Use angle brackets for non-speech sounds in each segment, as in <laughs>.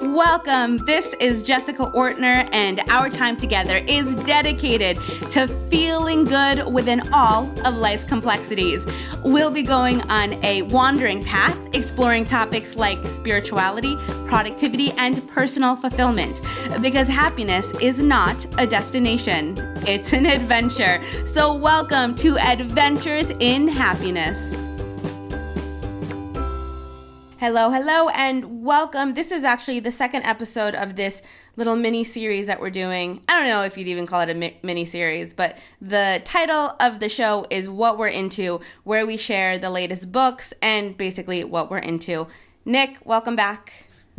Welcome. This is Jessica Ortner, and our time together is dedicated to feeling good within all of life's complexities. We'll be going on a wandering path, exploring topics like spirituality, productivity, and personal fulfillment. Because happiness is not a destination, it's an adventure. So, welcome to Adventures in Happiness. Hello, hello, and welcome. This is actually the second episode of this little mini series that we're doing. I don't know if you'd even call it a mi- mini series, but the title of the show is What We're Into, where we share the latest books and basically what we're into. Nick, welcome back.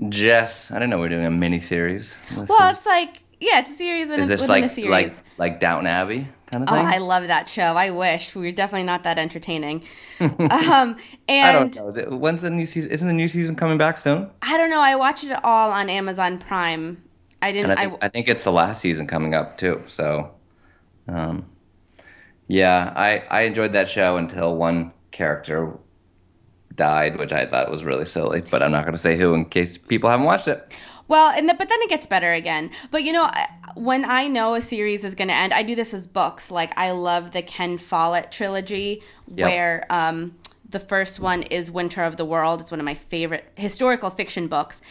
Jess, I didn't know we are doing a mini series. Well, it's like, yeah, it's a series within, is this within like, a series. Like, like Downton Abbey? Kind of oh, thing. Oh, I love that show. I wish we were definitely not that entertaining. <laughs> um, and I don't know. It, when's the new season? Isn't the new season coming back soon? I don't know. I watched it all on Amazon Prime. I didn't. I think, I, I think, it's the last season coming up too. So, um, yeah, I I enjoyed that show until one character died, which I thought was really silly. But I'm not going to say who in case people haven't watched it. Well, and the, but then it gets better again. But you know, when I know a series is going to end, I do this as books. Like I love the Ken Follett trilogy, yep. where um, the first one is Winter of the World. It's one of my favorite historical fiction books.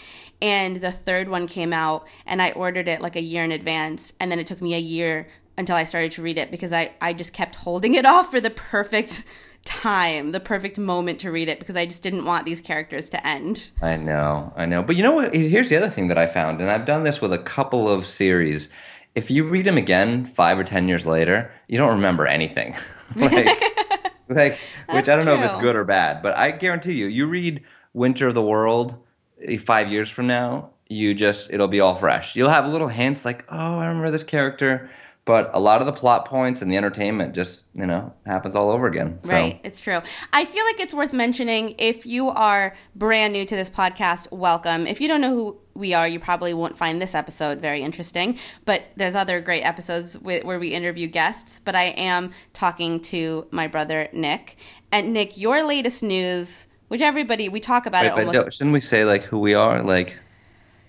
And the third one came out, and I ordered it like a year in advance, and then it took me a year until I started to read it because I, I just kept holding it <laughs> off for the perfect time, the perfect moment to read it because I just didn't want these characters to end. I know, I know. But you know what? Here's the other thing that I found, and I've done this with a couple of series. If you read them again five or ten years later, you don't remember anything. <laughs> like, <laughs> like which I don't know if it's good or bad, but I guarantee you, you read Winter of the World eh, five years from now, you just it'll be all fresh. You'll have little hints like, oh, I remember this character but a lot of the plot points and the entertainment just you know happens all over again so. right it's true. I feel like it's worth mentioning if you are brand new to this podcast welcome. If you don't know who we are you probably won't find this episode very interesting but there's other great episodes where we interview guests but i am talking to my brother nick. And nick your latest news which everybody we talk about Wait, it almost shouldn't we say like who we are? Like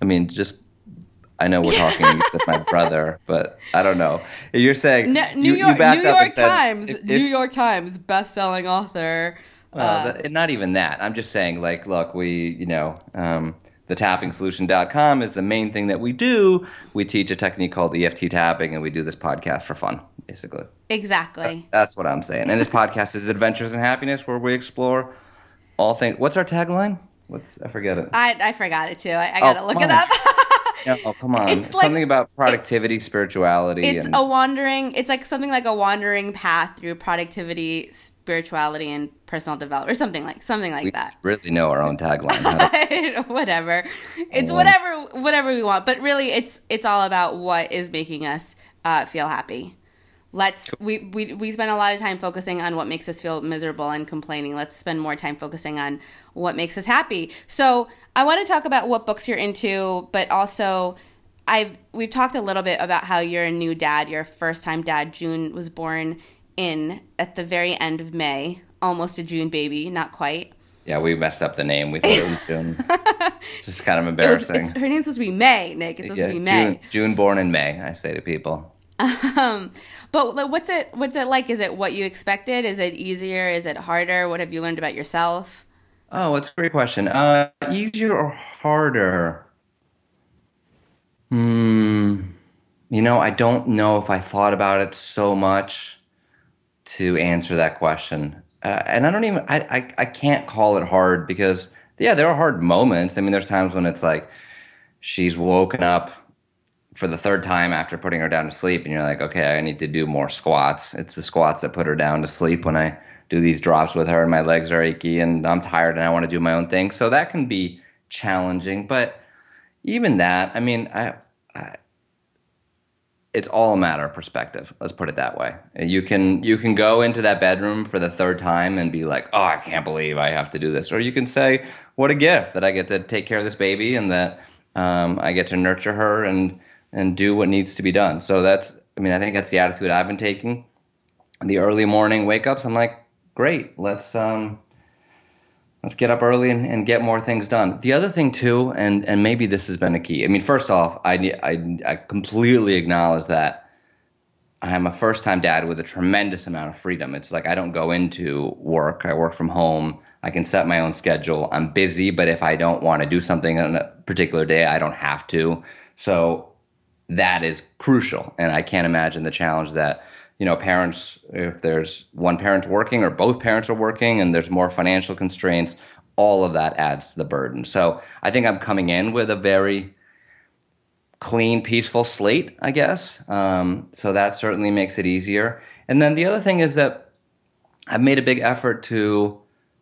i mean just I know we're talking <laughs> with my brother, but I don't know. You're saying no, New York, you New York Times, if, if, New York Times, best-selling author. Well, uh, not even that. I'm just saying, like, look, we, you know, um, the tappingsolution.com is the main thing that we do. We teach a technique called EFT tapping, and we do this podcast for fun, basically. Exactly. That's, that's what I'm saying. And this podcast is Adventures in Happiness, where we explore all things. What's our tagline? What's I forget it. I, I forgot it too. I, I gotta oh, look it up. <laughs> Oh come on! It's like, something about productivity, it, spirituality. It's and... a wandering. It's like something like a wandering path through productivity, spirituality, and personal development, or something like something like we that. Really know our own tagline. <laughs> whatever. It's whatever whatever we want, but really, it's it's all about what is making us uh, feel happy. Let's we, we we spend a lot of time focusing on what makes us feel miserable and complaining. Let's spend more time focusing on what makes us happy. So I want to talk about what books you're into, but also I've we've talked a little bit about how you're a new dad, your first time dad. June was born in at the very end of May, almost a June baby, not quite. Yeah, we messed up the name. We thought it was June. it's <laughs> just kind of embarrassing. Was, her name's supposed to be May, Nick. It's supposed yeah, to be May. June, June born in May, I say to people. Um, but what's it what's it like? Is it what you expected? Is it easier? Is it harder? What have you learned about yourself? Oh, it's a great question. Uh, easier or harder? Hmm. You know, I don't know if I thought about it so much to answer that question. Uh, and I don't even, I, I, I can't call it hard because, yeah, there are hard moments. I mean, there's times when it's like she's woken up for the third time after putting her down to sleep, and you're like, okay, I need to do more squats. It's the squats that put her down to sleep when I do these drops with her and my legs are achy and I'm tired and I want to do my own thing. So that can be challenging, but even that, I mean, I, I it's all a matter of perspective. Let's put it that way. You can you can go into that bedroom for the third time and be like, "Oh, I can't believe I have to do this," or you can say, "What a gift that I get to take care of this baby and that um, I get to nurture her and and do what needs to be done." So that's, I mean, I think that's the attitude I've been taking. The early morning wake ups, I'm like, great. Let's um, let's get up early and, and get more things done. The other thing too, and and maybe this has been a key. I mean, first off, I I, I completely acknowledge that I'm a first time dad with a tremendous amount of freedom. It's like I don't go into work. I work from home. I can set my own schedule. I'm busy, but if I don't want to do something on a particular day, I don't have to. So that is crucial. And I can't imagine the challenge that you know parents if there's one parent working or both parents are working and there's more financial constraints all of that adds to the burden. So i think i'm coming in with a very clean peaceful slate i guess. Um, so that certainly makes it easier. And then the other thing is that i've made a big effort to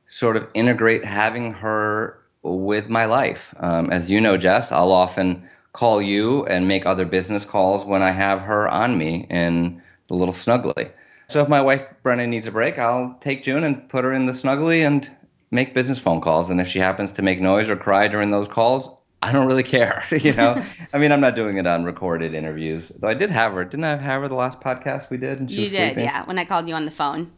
sort of integrate having her with my life. Um, as you know jess i'll often call you and make other business calls when i have her on me. And the little snuggly. So if my wife Brenna needs a break, I'll take June and put her in the snuggly and make business phone calls. And if she happens to make noise or cry during those calls, I don't really care. <laughs> you know, <laughs> I mean, I'm not doing it on recorded interviews. Though I did have her. Didn't I have her the last podcast we did? And she you did, sleeping? yeah. When I called you on the phone.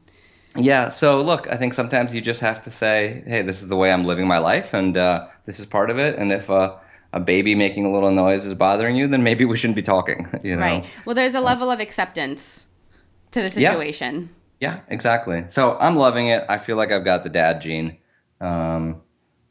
Yeah. So look, I think sometimes you just have to say, "Hey, this is the way I'm living my life, and uh, this is part of it." And if uh, a baby making a little noise is bothering you, then maybe we shouldn't be talking. <laughs> You know? Right. Well, there's a level of acceptance to the situation. Yeah. yeah, exactly. So I'm loving it. I feel like I've got the dad gene. Um,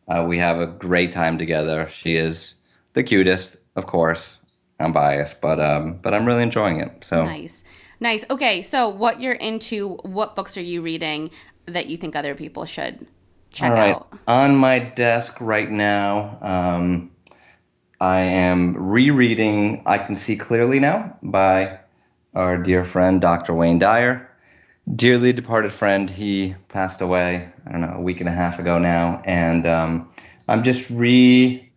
uh, we have a great time together. She is the cutest, of course. I'm biased, but um, but I'm really enjoying it. So nice, nice. Okay, so what you're into? What books are you reading that you think other people should check out? On my desk right now, um, I am rereading I Can See Clearly Now by our dear friend, Dr. Wayne Dyer. Dearly departed friend, he passed away, I don't know, a week and a half ago now. And um, I'm just re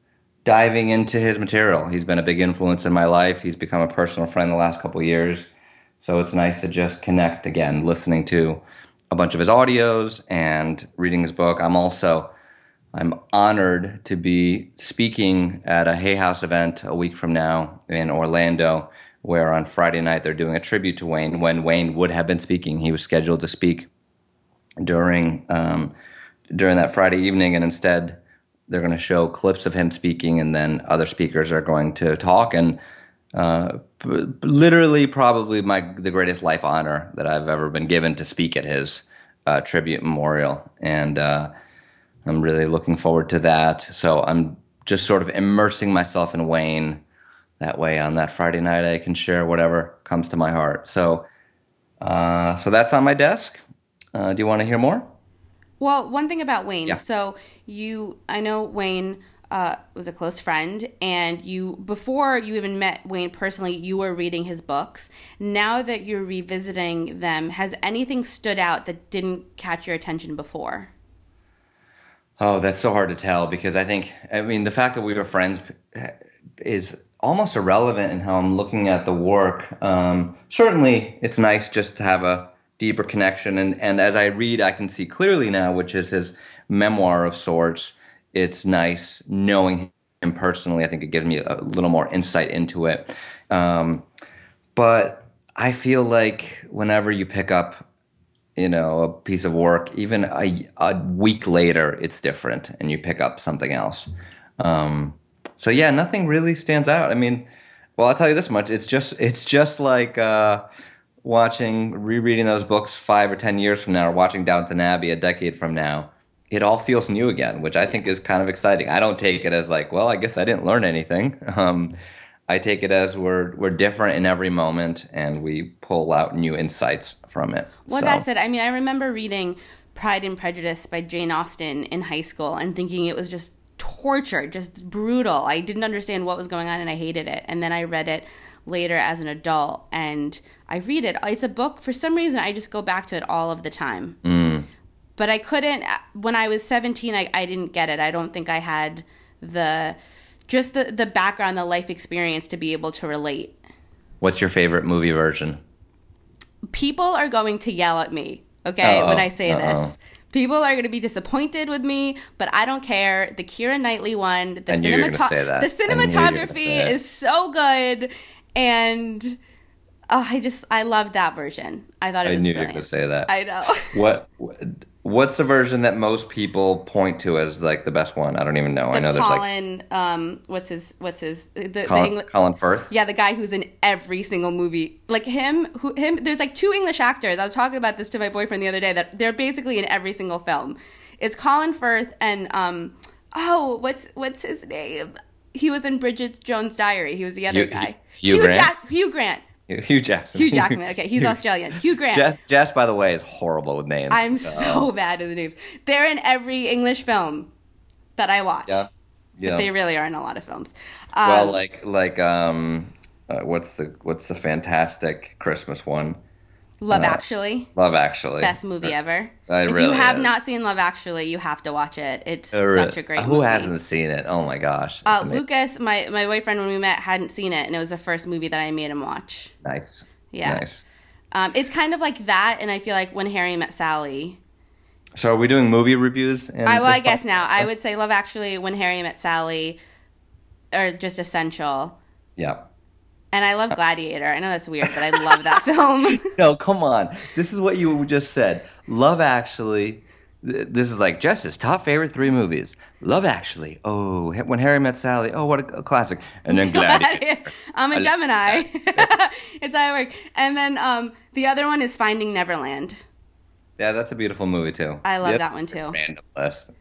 diving into his material. He's been a big influence in my life. He's become a personal friend the last couple years. So it's nice to just connect again, listening to a bunch of his audios and reading his book. I'm also I'm honored to be speaking at a Hay House event a week from now in Orlando, where on Friday night they're doing a tribute to Wayne when Wayne would have been speaking. He was scheduled to speak during um, during that Friday evening, and instead they're going to show clips of him speaking, and then other speakers are going to talk. And uh, literally, probably my the greatest life honor that I've ever been given to speak at his uh, tribute memorial, and uh, I'm really looking forward to that. So I'm just sort of immersing myself in Wayne. That way, on that Friday night, I can share whatever comes to my heart. So, uh, so that's on my desk. Uh, do you want to hear more? Well, one thing about Wayne. Yeah. So you, I know Wayne uh, was a close friend, and you before you even met Wayne personally, you were reading his books. Now that you're revisiting them, has anything stood out that didn't catch your attention before? Oh, that's so hard to tell because I think, I mean, the fact that we were friends is almost irrelevant in how I'm looking at the work. Um, certainly, it's nice just to have a deeper connection. And, and as I read, I can see clearly now, which is his memoir of sorts. It's nice knowing him personally. I think it gives me a little more insight into it. Um, but I feel like whenever you pick up you know a piece of work even a, a week later it's different and you pick up something else. Um, so yeah nothing really stands out. I mean well i'll tell you this much. It's just it's just like uh, watching rereading those books five or ten years from now or watching downton abbey a decade from now it all feels new again which i think is kind of exciting. I don't take it as like well i guess i didn't learn anything. <laughs> Um, I take it as we're we're different in every moment, and we pull out new insights from it. Well, so. that's it. I mean, I remember reading Pride and Prejudice by Jane Austen in high school and thinking it was just torture, just brutal. I didn't understand what was going on, and I hated it. And then I read it later as an adult, and I read it. It's a book. For some reason, I just go back to it all of the time. Mm. But I couldn't. When I was seventeen, I, I didn't get it. I don't think I had the just the the background, the life experience to be able to relate. What's your favorite movie version? People are going to yell at me, okay, Uh-oh. when I say Uh-oh. this. People are going to be disappointed with me, but I don't care. The Keira Knightley one, the, cinematography, the cinematography is so good, and oh, I just I loved that version. I thought it I was. I knew brilliant. you were going to say that. I know. what <laughs> What's the version that most people point to as like the best one? I don't even know. I know there's like Colin, um, what's his, what's his, the, the Colin, English, Colin Firth. yeah, the guy who's in every single movie, like him, who him. There's like two English actors. I was talking about this to my boyfriend the other day that they're basically in every single film. It's Colin Firth and um, oh, what's what's his name? He was in Bridget Jones' Diary. He was the other Hugh- guy. Hugh Grant? Jack- Hugh Grant. Hugh Jackson. Hugh <laughs> Jackman. Okay, he's Hugh- Australian. Hugh Grant. Jess, Jess, by the way, is horrible with names. I'm so bad at the names. They're in every English film that I watch. yeah, yeah. They really are in a lot of films. Um, well, like like um, uh, what's the what's the fantastic Christmas one? Love Actually, Love Actually. best movie ever. It if you have is. not seen Love Actually, you have to watch it. It's Uh, such a great Who movie. hasn't seen it? Oh my gosh. Uh. Lucas, my my boyfriend, when we met, hadn't seen it, and it was the first movie that I made him watch. nice. Yeah. Nice. Um, it's kind of like that, and I feel like when Harry met Sally. So are we doing movie reviews? I well, I guess podcast? now I would say Love Actually, when Harry met Sally, are just essential. Yeah. And I love Gladiator. I know that's weird, but I love that <laughs> film. No, come on. This is what you just said. Love Actually. This is like Jess's top favorite three movies. Love Actually. Oh, When Harry Met Sally. Oh, what a, a classic. And then <laughs> Gladiator. <laughs> I'm a Gemini. it's how I work. And then um, the other one is Finding Neverland. yeah, that's a beautiful movie too. I love that one too. Random list.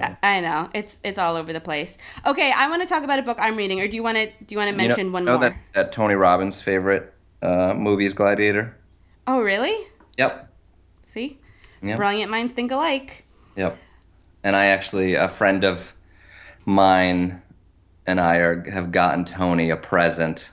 I- I know it's it's all over the place. Okay, I want to talk about a book I'm reading, or do you want to do you want to You know- mention one know more? That, that Tony Robbins' favorite uh, movie is Gladiator. Oh, really? Yep. See, Yep. brilliant minds think alike. Yep. And I actually, a friend of mine and I are, have gotten Tony a present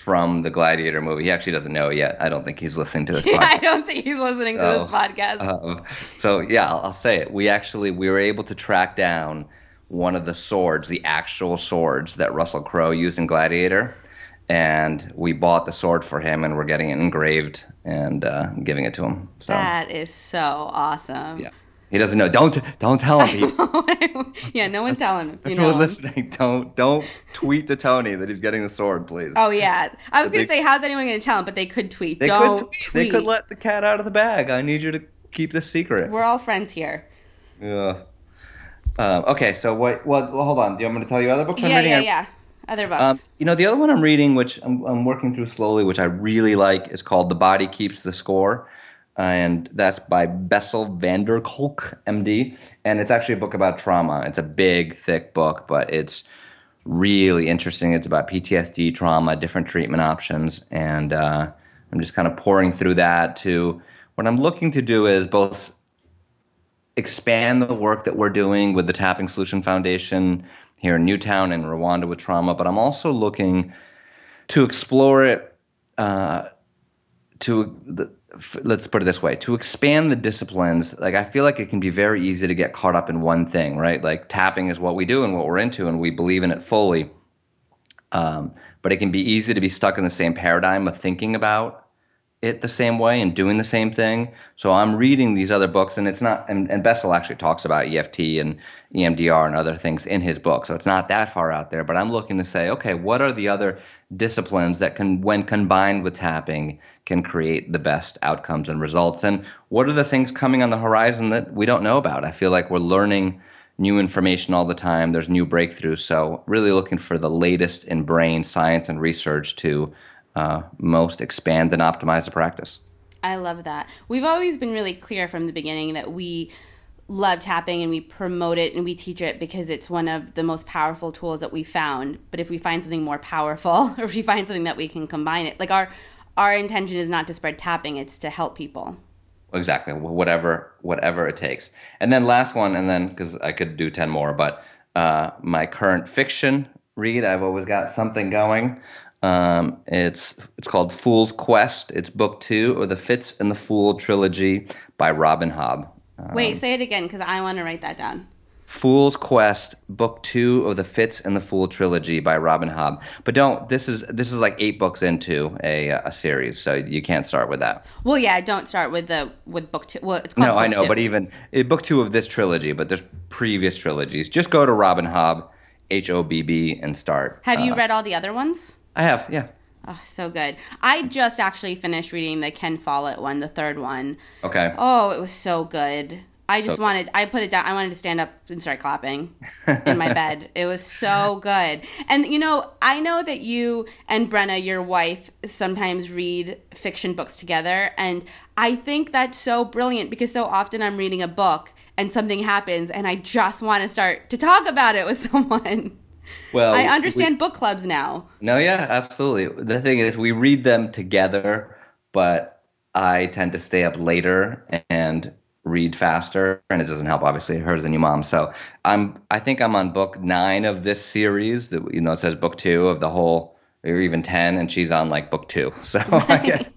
from the Gladiator movie. He actually doesn't know yet. I don't think he's listening to this <laughs> I podcast. don't think he's listening to this podcast. Uh, so yeah, I'll, I'll say it. We actually we were able to track down one of the swords, the actual swords that Russell Crowe used in Gladiator, and we bought the sword for him, and we're getting it engraved and uh, giving it to him. So that is so awesome. yeah, he doesn't know. Don't don't tell him. <laughs> Yeah, no one tell him. You If know you're listening, don't don't tweet to Tony that he's getting the sword, please. Oh yeah, I was gonna They- say, how's anyone gonna tell him? But they could tweet. they Don't could tweet. tweet. They could let the cat out of the bag. I need you to keep this secret. We're all friends here. Yeah. Um, okay, so what? What? Well, hold on. Do you want me to tell you other books I'm Yeah, reading? yeah, or- yeah. Other books. Um, you know, the other one I'm reading, which I'm, I'm working through slowly, which I really like, is called "The Body Keeps the Score," and that's by Bessel van der Kolk, MD, and it's actually a book about trauma. It's a big, thick book, but it's really interesting. It's about PTSD, trauma, different treatment options, and uh, I'm just kind of pouring through that. To what I'm looking to do is both expand the work that we're doing with the Tapping Solution Foundation here in Newtown and Rwanda with trauma, but I'm also looking to explore it uh, to the, let's put it this way to expand the disciplines like i feel like it can be very easy to get caught up in one thing right? Like tapping is what we do and what we're into and we believe in it fully. Um, but it can be easy to be stuck in the same paradigm of thinking about it the same way and doing the same thing. So I'm reading these other books, and it's not. And, and Bessel actually talks about EFT and EMDR and other things in his book, so it's not that far out there. But I'm looking to say, okay, what are the other disciplines that can, when combined with tapping, can create the best outcomes and results? And what are the things coming on the horizon that we don't know about? I feel like we're learning new information all the time. There's new breakthroughs. So really looking for the latest in brain science and research to uh, most expand and optimize the practice. I love that. We've always been really clear from the beginning that we love tapping and we promote it and we teach it because it's one of the most powerful tools that we found. But if we find something more powerful <laughs> or if we find something that we can combine it, like our our intention is not to spread tapping, it's to help people. Exactly, whatever whatever it takes. And then last one, and then because I could do ten more, but uh, my current fiction read, I've always got something going. Um, it's it's called Fool's Quest. It's book two of the Fitz and the Fool trilogy by Robin Hobb. Wait, say it again because I want to write that down. Fool's Quest, Book Two of the Fitz and the Fool trilogy by Robin Hobb. But don't. This is this is like eight books into a a series, so you can't start with that. Well, yeah, don't start with the with book two. Well, it's called No, I know, two. but even eh, book two of this trilogy, but there's previous trilogies. Just go to Robin Hobb, H O B B, and start. have you Uh, read all the other ones? I have, yeah. Oh, so good. I just actually finished reading the Ken Follett one, the third one. Okay. Oh, it was so good. I just So- wanted, I put it down. I wanted to stand up and start clapping in my bed. <laughs> It was so good. And, you know, I know that you and Brenna, your wife, sometimes read fiction books together. And I think that's so brilliant because so often I'm reading a book and something happens and I just want to start to talk about it with <laughs> someone. Well, I we- understand book clubs now. No, yeah, absolutely. The thing is, we read them together, but I tend to stay up later and read faster, and it doesn't help. Obviously, her's a new mom, so I'm. I think I'm on book nine of this series. That you know it says book two of the whole, or even ten, and she's on like book two. <laughs> So <laughs> I get,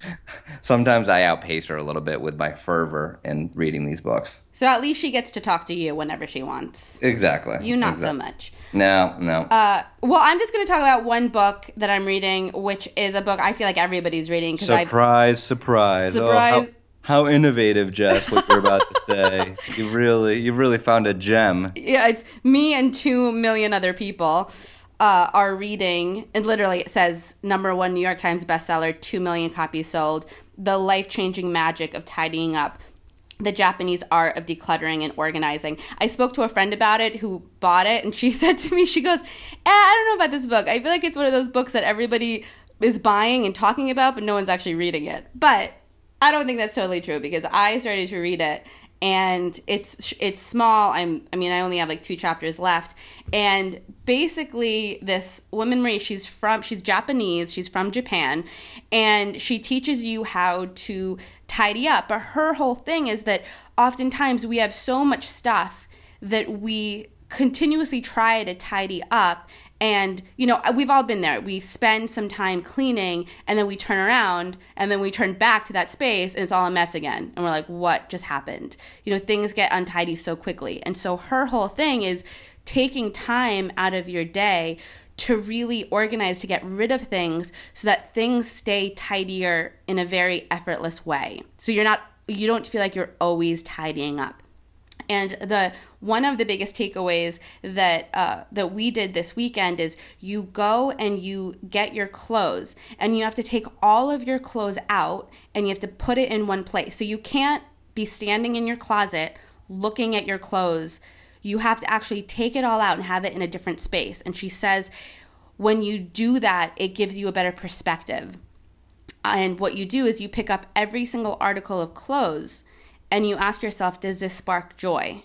sometimes I outpace her a little bit with my fervor in reading these books. So at least she gets to talk to you whenever she wants. Exactly. You not so much. No, no. Uh, well, I'm just going to talk about one book that I'm reading, which is a book I feel like everybody's reading because I've Surprise, surprise. Oh, Surprise. how, how innovative, Jess, what you're about to say. You really you really found a gem. <laughs> yeah, it's me and two million other people uh, are reading, and literally it says number one New York Times bestseller, two million copies sold, the life changing magic of tidying up. The Japanese art of decluttering and organizing. I spoke to a friend about it who bought it, and she <laughs> said to me, she goes, eh, I don't know about this book. I feel like it's one of those books that everybody is buying and talking about, but no one's actually reading it. But I don't think that's totally true because I started to read it and it's it's small. I'm I mean I only have like two chapters left and basically this woman Marie she's from she's Japanese, she's from Japan and she teaches you how to tidy up. But her whole thing is that oftentimes we have so much stuff that we continuously try to tidy up and you know we've all been there. We spend some time cleaning and then we turn around and then we turn back to that space and it's all a mess again. And we're like what just happened? You know things get untidy so quickly. And so her whole thing is taking time out of your day to really organize to get rid of things so that things stay tidier in a very effortless way. So you're not you don't feel like you're always tidying up and the one of the biggest takeaways that uh, that we did this weekend is you go and you get your clothes, and you have to take all of your clothes out, and you have to put it in one place. So you can't be standing in your closet looking at your clothes. You have to actually take it all out and have it in a different space. And she says, when you do that, it gives you a better perspective. And what you do is you pick up every single article of clothes and you ask yourself, does this spark joy?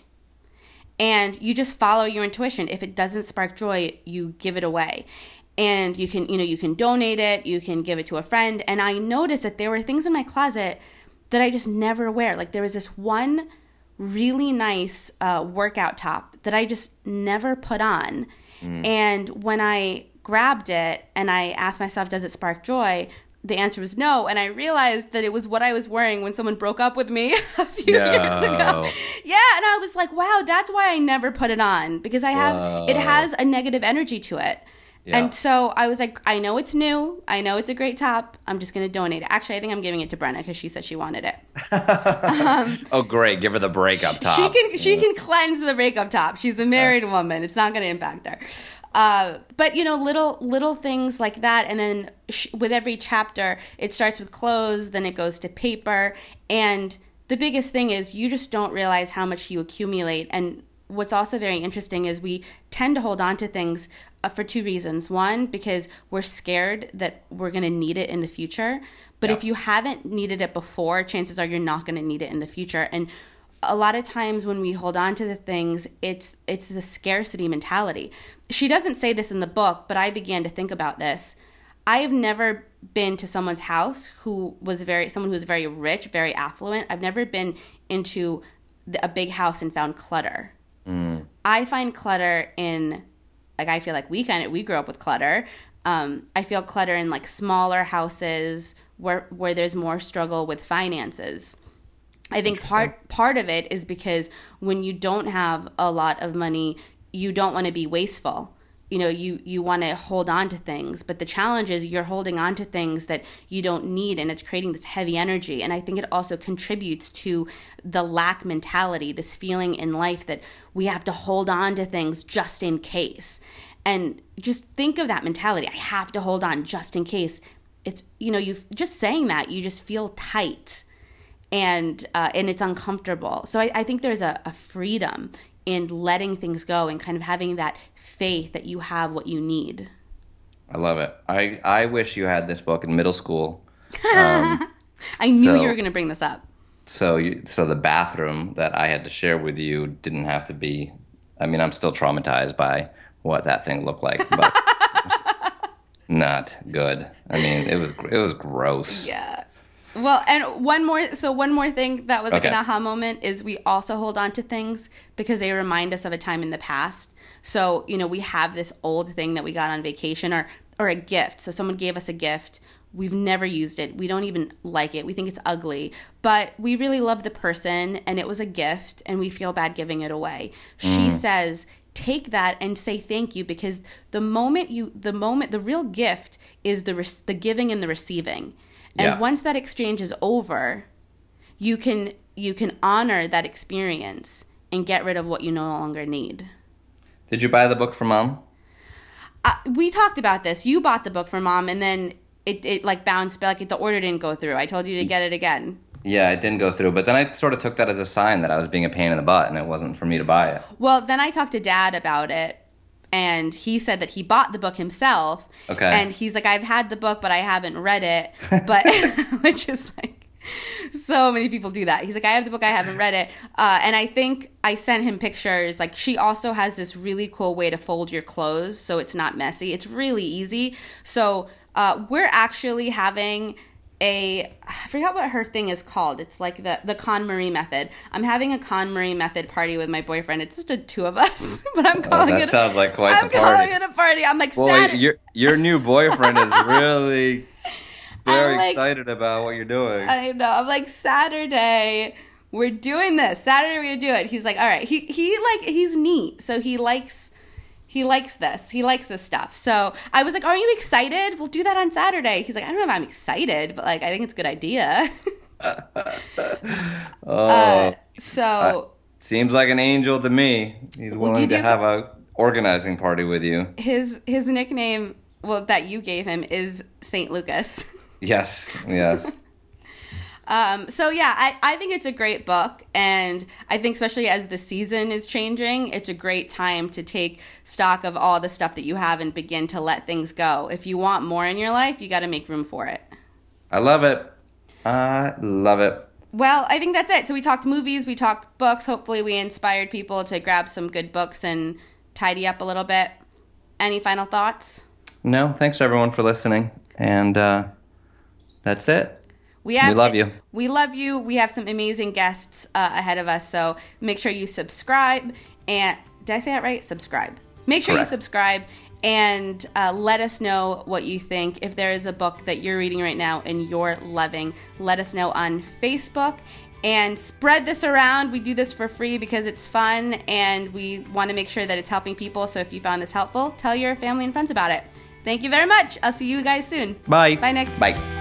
And you just follow your intuition. If it doesn't spark joy, you give it away. And you can, you know, you can donate it, you can give it to a friend. And I noticed that there were things in my closet that I just never wear. Like there was this one really nice uh, workout top that I just never put on. And when I grabbed it and I asked myself, does it spark joy? The answer was no. And I realized that it was what I was wearing when someone broke up with me <laughs> a few years ago. No. Yeah. And I was like, wow, that's why I never put it on because I have, it has a negative energy to it. Yeah. And so I was like, I know it's new. I know it's a great top. I'm just going to donate it. Actually, I think I'm giving it to Brenna because she said she wanted it. <laughs> Oh, great! Give her the breakup top. She can she can cleanse the breakup top. She's a married woman. It's not going to impact her. Uh, but you know, little little things like that, and then sh- with every chapter, it starts with clothes, then it goes to paper, and the biggest thing is you just don't realize how much you accumulate. And what's also very interesting is we tend to hold on to things uh, for two reasons. One, because we're scared that we're going to need it in the future. But Yeah. if you haven't needed it before, chances are you're not going to need it in the future. And a lot of times when we hold on to the things, it's it's the scarcity mentality. She doesn't say this in the book, but I began to think about this. I have never been to someone's house who was very someone who was very rich, very affluent. I've never been into the, a big house and found clutter. I find clutter in like I feel like we kind of we grew up with clutter. Um, I feel clutter in like smaller houses where where there's more struggle with finances. I think part part of it is because when you don't have a lot of money, you don't want to be wasteful. You know, you you want to hold on to things, but the challenge is you're holding on to things that you don't need and it's creating this heavy energy. And I think it also contributes to the lack mentality, this feeling in life that we have to hold on to things just in case. And just think of that mentality. I have to hold on just in case. It's you know, you just saying that, you just feel tight and uh, and it's uncomfortable. So I, I think there's a, a freedom in letting things go and kind of having that faith that you have what you need. I love it. I I wish you had this book in middle school. Um, <laughs> I knew so, you were going to bring this up. So you, so the bathroom that I had to share with you didn't have to be. I mean, I'm still traumatized by what that thing looked like, but <laughs> not good. I mean, it was it was gross. Yeah. Well, and one more so one more thing that was like an aha moment is we also hold on to things because they remind us of a time in the past. So, you know, we have this old thing that we got on vacation or or a gift. So someone gave us a gift. We've never used it. We don't even like it. We think it's ugly. But we really love the person and it was a gift and we feel bad giving it away. Mm. She says, take that and say thank you because the moment you the moment the real gift is the the giving and the receiving and yeah. once that exchange is over you can you can honor that experience and get rid of what you no longer need did you buy the book for mom uh, we talked about this you bought the book for mom and then it, it like bounced back. like the order didn't go through i told you to get it again yeah, it didn't go through, but then I sort of took that as a sign that I was being a pain in the butt and it wasn't for me to buy it. Well, then I talked to dad about it and he said that he bought the book himself. Okay. And he's like, I've had the book, but I haven't read it. <laughs> But <laughs> which is like so many people do that. He's like, I have the book, I haven't read it. Uh, and I think I sent him pictures. Like, she also has this really cool way to fold your clothes so it's not messy. It's really easy. So uh, we're actually having a I forgot what her thing is called. It's like the the KonMari method. I'm having a KonMari method party with my boyfriend. It's just the two of us, <laughs> but I'm calling oh, that it. sounds like quite I'm the party. I'm calling it a party. I'm like, well, Saturday. your your new boyfriend is <laughs> really very like, excited about what you're doing. I know. I'm like Saturday. We're doing this. Saturday we're gonna do it. He's like, all right. He he like he's neat, so he likes he likes this. He likes this stuff. So I was like, "Are you excited? We'll do that on Saturday." He's like, "I don't know if I'm excited, but like I think it's a good idea." <laughs> oh, uh, so uh, seems like an angel to me. He's willing to have a organizing party with you. His his nickname, well, that you gave him is Saint Lucas. yes, yes. <laughs> Um, so yeah, I, I think it's a great book, and I think especially as the season is changing, it's a great time to take stock of all the stuff that you have and begin to let things go. If you want more in your life, you got to make room for it. I love it. I love it. Well, I think that's it. So we talked movies, we talked books. Hopefully, we inspired people to grab some good books and tidy up a little bit. Any final thoughts? No. Thanks everyone for listening, and uh, that's it. We, have, we love you. We love you. We have some amazing guests uh, ahead of us. So make sure you subscribe. And did I say that right? Subscribe. Make sure Correct. you subscribe and uh, let us know what you think. If there is a book that you're reading right now and you're loving, let us know on Facebook and spread this around. We do this for free because it's fun and we want to make sure that it's helping people. So if you found this helpful, tell your family and friends about it. Thank you very much. I'll see you guys soon. Bye. Bye, Nick. Bye.